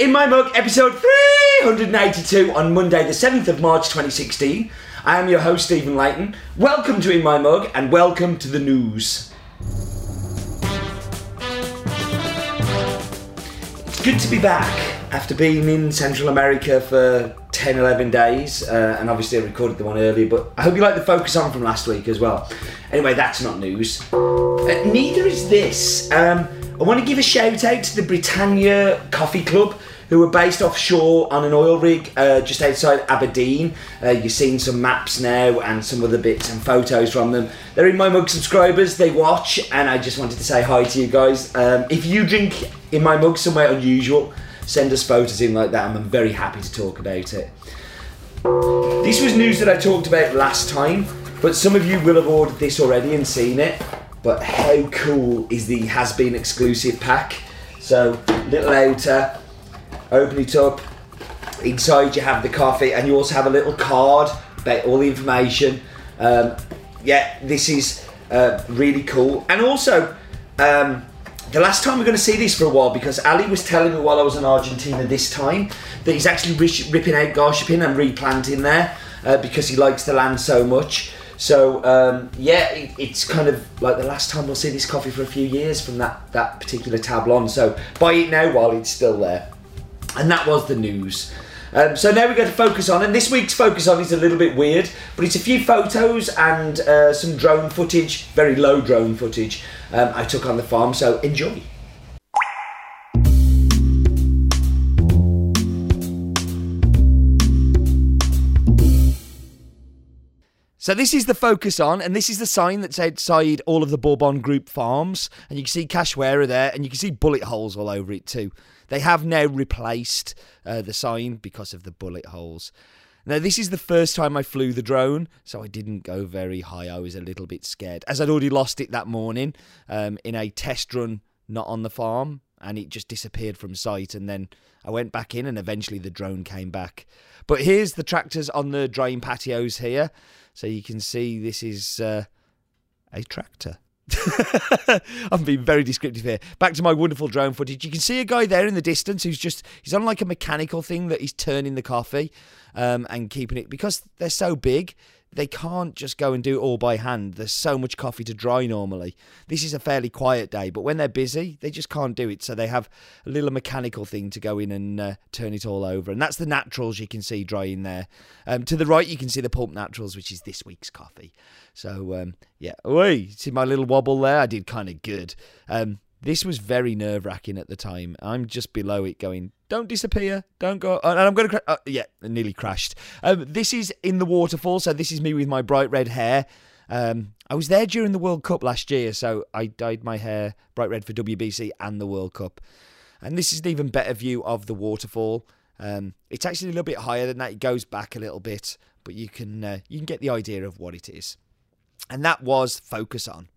In My Mug, episode 382 on Monday, the 7th of March 2016. I am your host, Stephen Leighton. Welcome to In My Mug and welcome to the news. It's good to be back after being in Central America for 10, 11 days, uh, and obviously I recorded the one earlier, but I hope you like the focus on from last week as well. Anyway, that's not news. Uh, neither is this. Um, I want to give a shout out to the Britannia Coffee Club, who are based offshore on an oil rig uh, just outside Aberdeen. Uh, you've seen some maps now and some other bits and photos from them. They're in my mug subscribers, they watch, and I just wanted to say hi to you guys. Um, if you drink in my mug somewhere unusual, send us photos in like that, I'm very happy to talk about it. This was news that I talked about last time, but some of you will have ordered this already and seen it. But how cool is the Has Bean exclusive pack? So, little outer, open it up. Inside, you have the coffee, and you also have a little card about all the information. Um, yeah, this is uh, really cool. And also, um, the last time we're going to see this for a while because Ali was telling me while I was in Argentina this time that he's actually ripping out Garshipin and replanting there uh, because he likes the land so much. So um, yeah, it, it's kind of like the last time we'll see this coffee for a few years from that that particular tablon. So buy it now while it's still there. And that was the news. Um, so now we're going to focus on, and this week's focus on is a little bit weird, but it's a few photos and uh, some drone footage, very low drone footage um, I took on the farm. So enjoy. So this is the focus on, and this is the sign that's outside all of the Bourbon Group farms, and you can see Cachoeira there, and you can see bullet holes all over it too. They have now replaced uh, the sign because of the bullet holes. Now this is the first time I flew the drone, so I didn't go very high. I was a little bit scared, as I'd already lost it that morning um, in a test run not on the farm, and it just disappeared from sight. And then I went back in, and eventually the drone came back. But here's the tractors on the drying patios here. So you can see this is uh, a tractor. I'm being very descriptive here. Back to my wonderful drone footage. You can see a guy there in the distance who's just he's on like a mechanical thing that he's turning the coffee um, and keeping it because they're so big they can't just go and do it all by hand. There's so much coffee to dry normally. This is a fairly quiet day, but when they're busy, they just can't do it. So they have a little mechanical thing to go in and uh, turn it all over. And that's the naturals you can see drying there. Um, to the right, you can see the pulp naturals, which is this week's coffee. So um, yeah, oi, see my little wobble there? I did kind of good. Um, this was very nerve wracking at the time. I'm just below it going, don't disappear, don't go. And I'm going to, cra- uh, yeah, nearly crashed. Um, this is in the waterfall, so this is me with my bright red hair. Um, I was there during the World Cup last year, so I dyed my hair bright red for WBC and the World Cup. And this is an even better view of the waterfall. Um, it's actually a little bit higher than that. It goes back a little bit, but you can uh, you can get the idea of what it is. And that was focus on.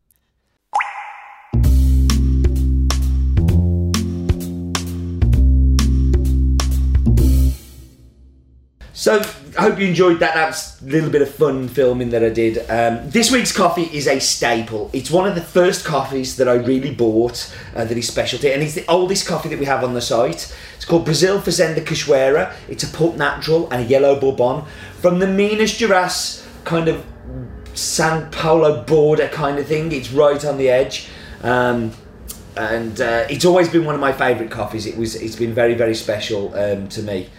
So I hope you enjoyed that. That's a little bit of fun filming that I did. Um, this week's coffee is a staple. It's one of the first coffees that I really bought uh, that is specialty, and it's the oldest coffee that we have on the site. It's called Brazil Fazenda Cachoeira. It's a pulp natural and a yellow bourbon from the Minas Gerais kind of San Paulo border kind of thing. It's right on the edge. Um, and uh, it's always been one of my favourite coffees. It was. It's been very, very special um, to me.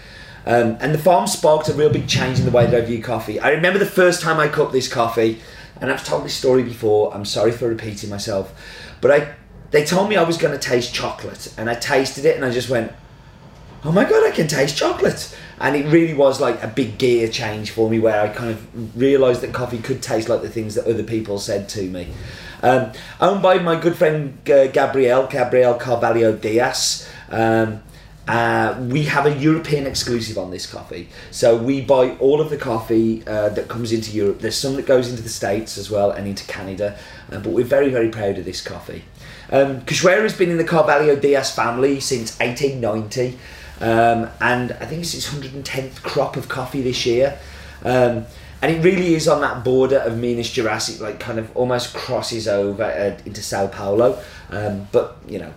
Um, and the farm sparked a real big change in the way that I view coffee. I remember the first time I cupped this coffee, and I've told this story before. I'm sorry for repeating myself, but I they told me I was going to taste chocolate, and I tasted it, and I just went, "Oh my god, I can taste chocolate!" And it really was like a big gear change for me, where I kind of realised that coffee could taste like the things that other people said to me. Um, owned by my good friend uh, Gabriel, Gabriel Carvalho Dias. Um, uh, we have a European exclusive on this coffee. So we buy all of the coffee uh, that comes into Europe. There's some that goes into the States as well and into Canada. Uh, but we're very, very proud of this coffee. Um, Cachoeira has been in the Carvalho Dias family since 1890. Um, and I think it's its 110th crop of coffee this year. Um, and it really is on that border of Minas Gerais, it like kind of almost crosses over uh, into Sao Paulo. Um, but, you know,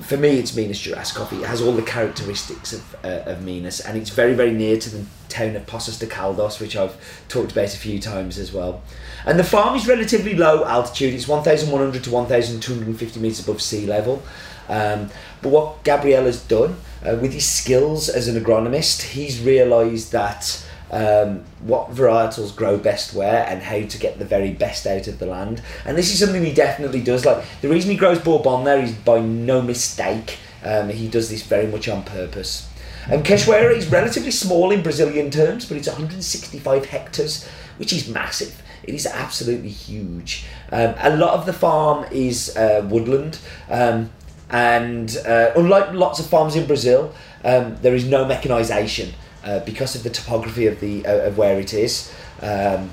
for me, it's Minas Gerais coffee. It has all the characteristics of, uh, of Minas, and it's very, very near to the town of Poços de Caldas, which I've talked about a few times as well. And the farm is relatively low altitude. It's 1,100 to 1,250 metres above sea level. Um, but what Gabriel has done uh, with his skills as an agronomist, he's realised that um, what varietals grow best where and how to get the very best out of the land. And this is something he definitely does. Like the reason he grows Bourbon there is by no mistake. Um, he does this very much on purpose. And Cachoeira is relatively small in Brazilian terms, but it's 165 hectares, which is massive. It is absolutely huge. Um, a lot of the farm is uh, woodland, um, and uh, unlike lots of farms in Brazil, um, there is no mechanisation uh, because of the topography of the uh, of where it is, um,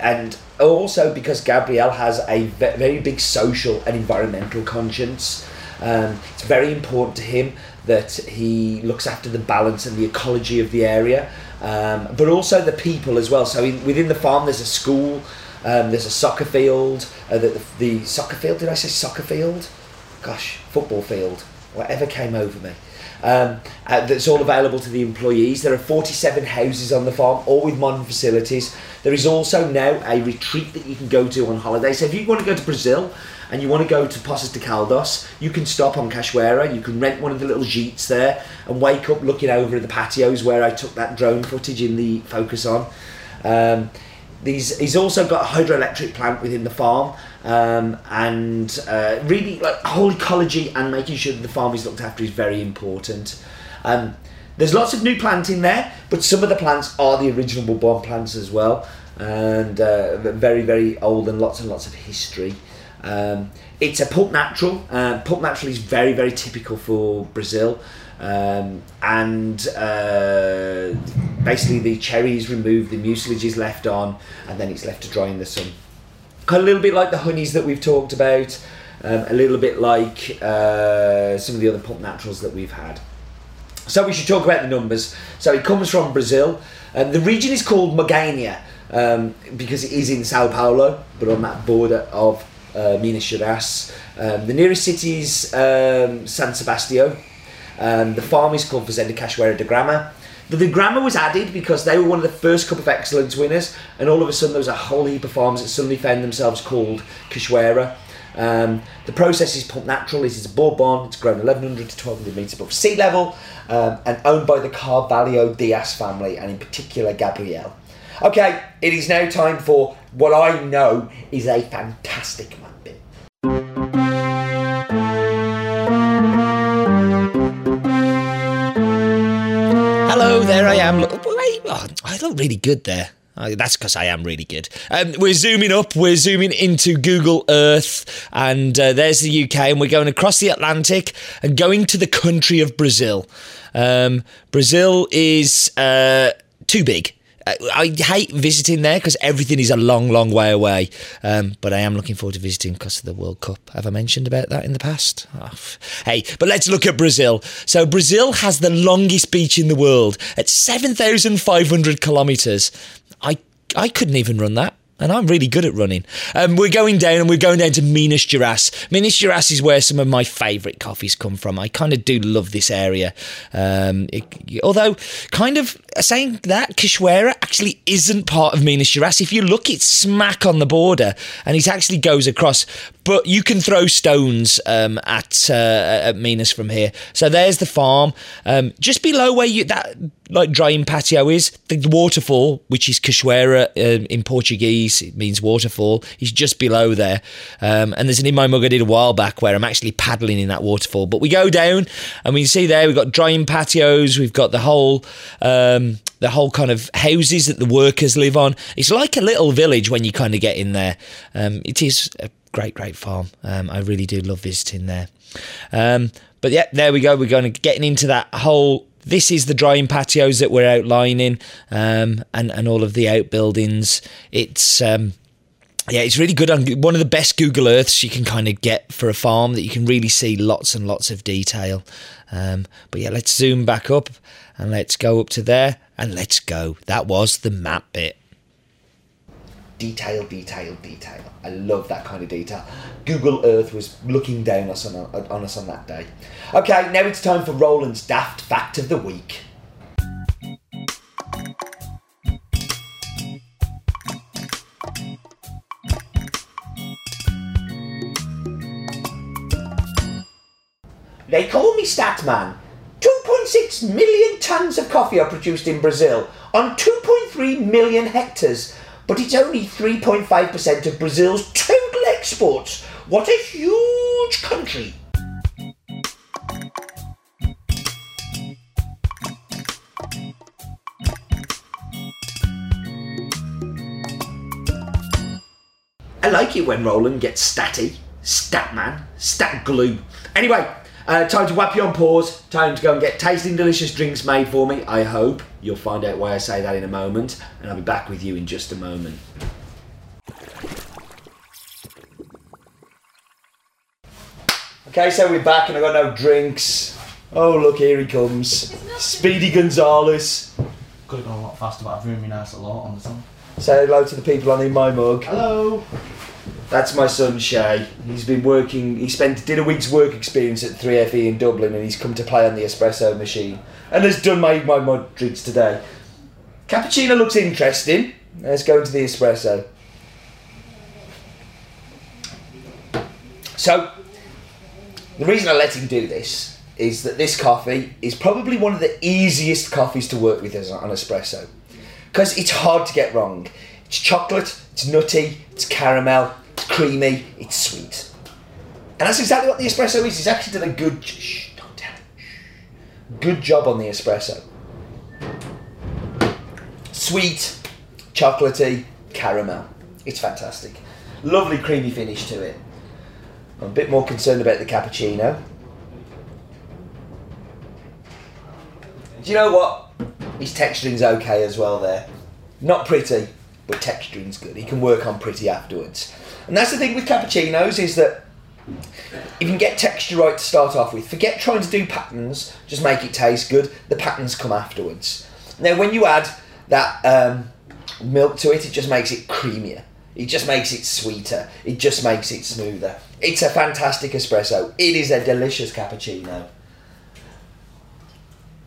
and also because Gabriel has a very big social and environmental conscience. Um, it's very important to him that he looks after the balance and the ecology of the area, um, but also the people as well. So in, within the farm, there's a school, um, there's a soccer field. Uh, the, the soccer field, did I say soccer field? Gosh, football field. Whatever came over me um, uh, that's all available to the employees. There are 47 houses on the farm, all with modern facilities. There is also now a retreat that you can go to on holiday. So if you want to go to Brazil and you want to go to Poços de Caldas, you can stop on Cachoeira. You can rent one of the little jeets there and wake up looking over at the patios where I took that drone footage in the focus on. Um, these, he's also got a hydroelectric plant within the farm um, and uh, really like whole ecology and making sure that the farm is looked after is very important. Um, there's lots of new planting there, but some of the plants are the original Bourbon plants as well, and uh, very very old and lots and lots of history. Um, it's a pulp natural. Uh, pulp natural is very very typical for Brazil. Um, and uh, basically the cherry is removed, the mucilage is left on, and then it's left to dry in the sun Kind of a little bit like the honeys that we've talked about, um, a little bit like uh, some of the other pulp naturals that we've had. So we should talk about the numbers. So it comes from Brazil. and the region is called Mogiana um, because it is in Sao Paulo, but on that border of uh, Minas Gerais. Um, the nearest city is um, San Sebastião. Um, the farm is called Fazenda Cachoeira de Grama. The, the Grama was added because they were one of the first Cup of Excellence winners, and all of a sudden there was a whole heap of farms that suddenly found themselves called Cachoeira. Um, the process is pulp natural. It is a bourbon. It's grown 1100 to 1200 metres above sea level um, and owned by the Carvalho Dias family and in particular Gabriel. Okay, it is now time for what I know is a fantastic there I am. Oh, I look really good there. That's because I am really good. Um, we're zooming up, we're zooming into Google Earth, and uh, there's the UK, and we're going across the Atlantic and going to the country of Brazil. Um, Brazil is uh, too big. I hate visiting there because everything is a long, long way away. Um, but I am looking forward to visiting because of the World Cup. Have I mentioned about that in the past? Oh, hey, but let's look at Brazil. So Brazil has the longest beach in the world at 7,500 kilometres. I I couldn't even run that and I'm really good at running. Um, we're going down and we're going down to Minas Gerais. Minas Gerais is where some of my favourite coffees come from. I kind of do love this area. Um, it, although, kind of saying that, Cachoeira actually isn't part of Minas Gerais. If you look, it's smack on the border and it actually goes across. But you can throw stones um, at, uh, at Minas from here. So there's the farm. Um, just below where you that like drying patio is, the waterfall, which is Cachoeira uh, in Portuguese, it means waterfall, is just below there. Um, and there's an in my mug I did a while back where I'm actually paddling in that waterfall. But we go down and we see there we've got drying patios, we've got the whole. Um, the whole kind of houses that the workers live on. It's like a little village when you kind of get in there. Um, it is a great, great farm. Um, I really do love visiting there. Um, but yeah, there we go. We're going to getting into that whole this is the drying patios that we're outlining um, and, and all of the outbuildings. It's. Um, yeah, it's really good on one of the best Google Earths you can kind of get for a farm that you can really see lots and lots of detail. Um, but yeah, let's zoom back up and let's go up to there and let's go. That was the map bit. Detail, detail, detail. I love that kind of detail. Google Earth was looking down us on, on us on that day. Okay, now it's time for Roland's daft fact of the week. They call me Statman. 2.6 million tons of coffee are produced in Brazil on 2.3 million hectares, but it's only 3.5% of Brazil's total exports. What a huge country! I like it when Roland gets statty, statman, stat glue. Anyway, uh, time to whap you on pause. Time to go and get tasting delicious drinks made for me. I hope you'll find out why I say that in a moment, and I'll be back with you in just a moment. Okay, so we're back, and I've got no drinks. Oh, look, here he comes. Speedy Gonzales. Could have gone a lot faster, but I've ruined my nice a lot on the top. Say hello to the people on in my mug. Hello. That's my son Shay. He's been working. He spent did a week's work experience at 3FE in Dublin, and he's come to play on the espresso machine and has done my my drinks today. Cappuccino looks interesting. Let's go into the espresso. So, the reason I let him do this is that this coffee is probably one of the easiest coffees to work with as an espresso because it's hard to get wrong. It's chocolate, it's nutty, it's caramel, it's creamy, it's sweet. And that's exactly what the espresso is. He's actually done a good, shh, don't tell him, good job on the espresso. Sweet, chocolatey, caramel. It's fantastic. Lovely creamy finish to it. I'm a bit more concerned about the cappuccino. Do you know what? His texturing's okay as well there. Not pretty, but texturing's good. He can work on pretty afterwards. And that's the thing with cappuccinos is that if you can get texture right to start off with, forget trying to do patterns, just make it taste good. The patterns come afterwards. Now, when you add that um, milk to it, it just makes it creamier. It just makes it sweeter. It just makes it smoother. It's a fantastic espresso. It is a delicious cappuccino.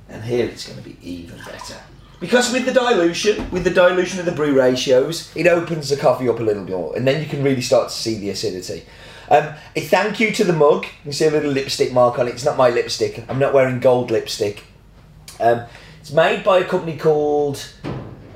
And here it's going to be even better. Because with the dilution, with the dilution of the brew ratios, it opens the coffee up a little more, and then you can really start to see the acidity. Um, a thank you to the mug. You can see a little lipstick mark on it. It's not my lipstick. I'm not wearing gold lipstick. Um, it's made by a company called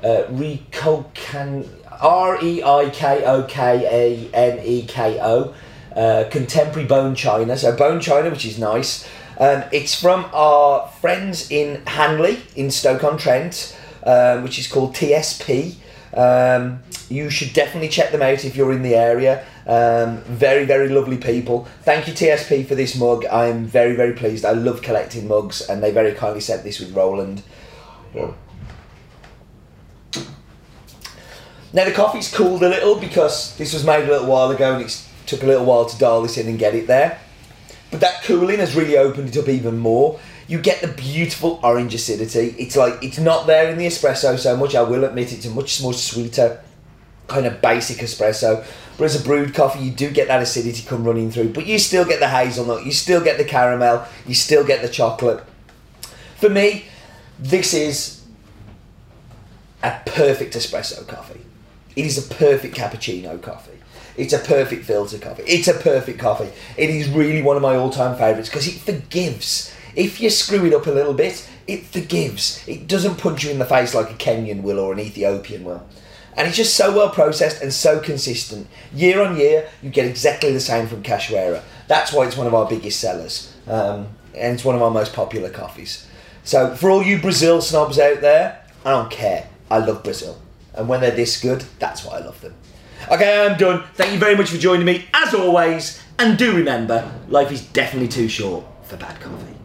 uh, Reiko Kaneko, R E I K O K A N E K O, uh, Contemporary Bone China. So bone china, which is nice. Um, it's from our friends in Hanley in Stoke on Trent, um, which is called TSP. Um, you should definitely check them out if you're in the area. Um, very, very lovely people. Thank you, TSP, for this mug. I'm very, very pleased. I love collecting mugs, and they very kindly sent this with Roland. Yeah. Now, the coffee's cooled a little because this was made a little while ago and it took a little while to dial this in and get it there. But that cooling has really opened it up even more. You get the beautiful orange acidity. It's like it's not there in the espresso so much. I will admit it's a much more sweeter, kind of basic espresso. But as a brewed coffee, you do get that acidity come running through. But you still get the hazelnut. You still get the caramel. You still get the chocolate. For me, this is a perfect espresso coffee. It is a perfect cappuccino coffee. It's a perfect filter coffee. It's a perfect coffee. It is really one of my all-time favourites because it forgives. If you screw it up a little bit, it forgives. It doesn't punch you in the face like a Kenyan will or an Ethiopian will. And it's just so well processed and so consistent. Year on year, you get exactly the same from Cachoeira. That's why it's one of our biggest sellers. Um, and it's one of our most popular coffees. So for all you Brazil snobs out there, I don't care. I love Brazil. And when they're this good, that's why I love them. Okay, I'm done. Thank you very much for joining me, as always. And do remember, life is definitely too short for bad coffee.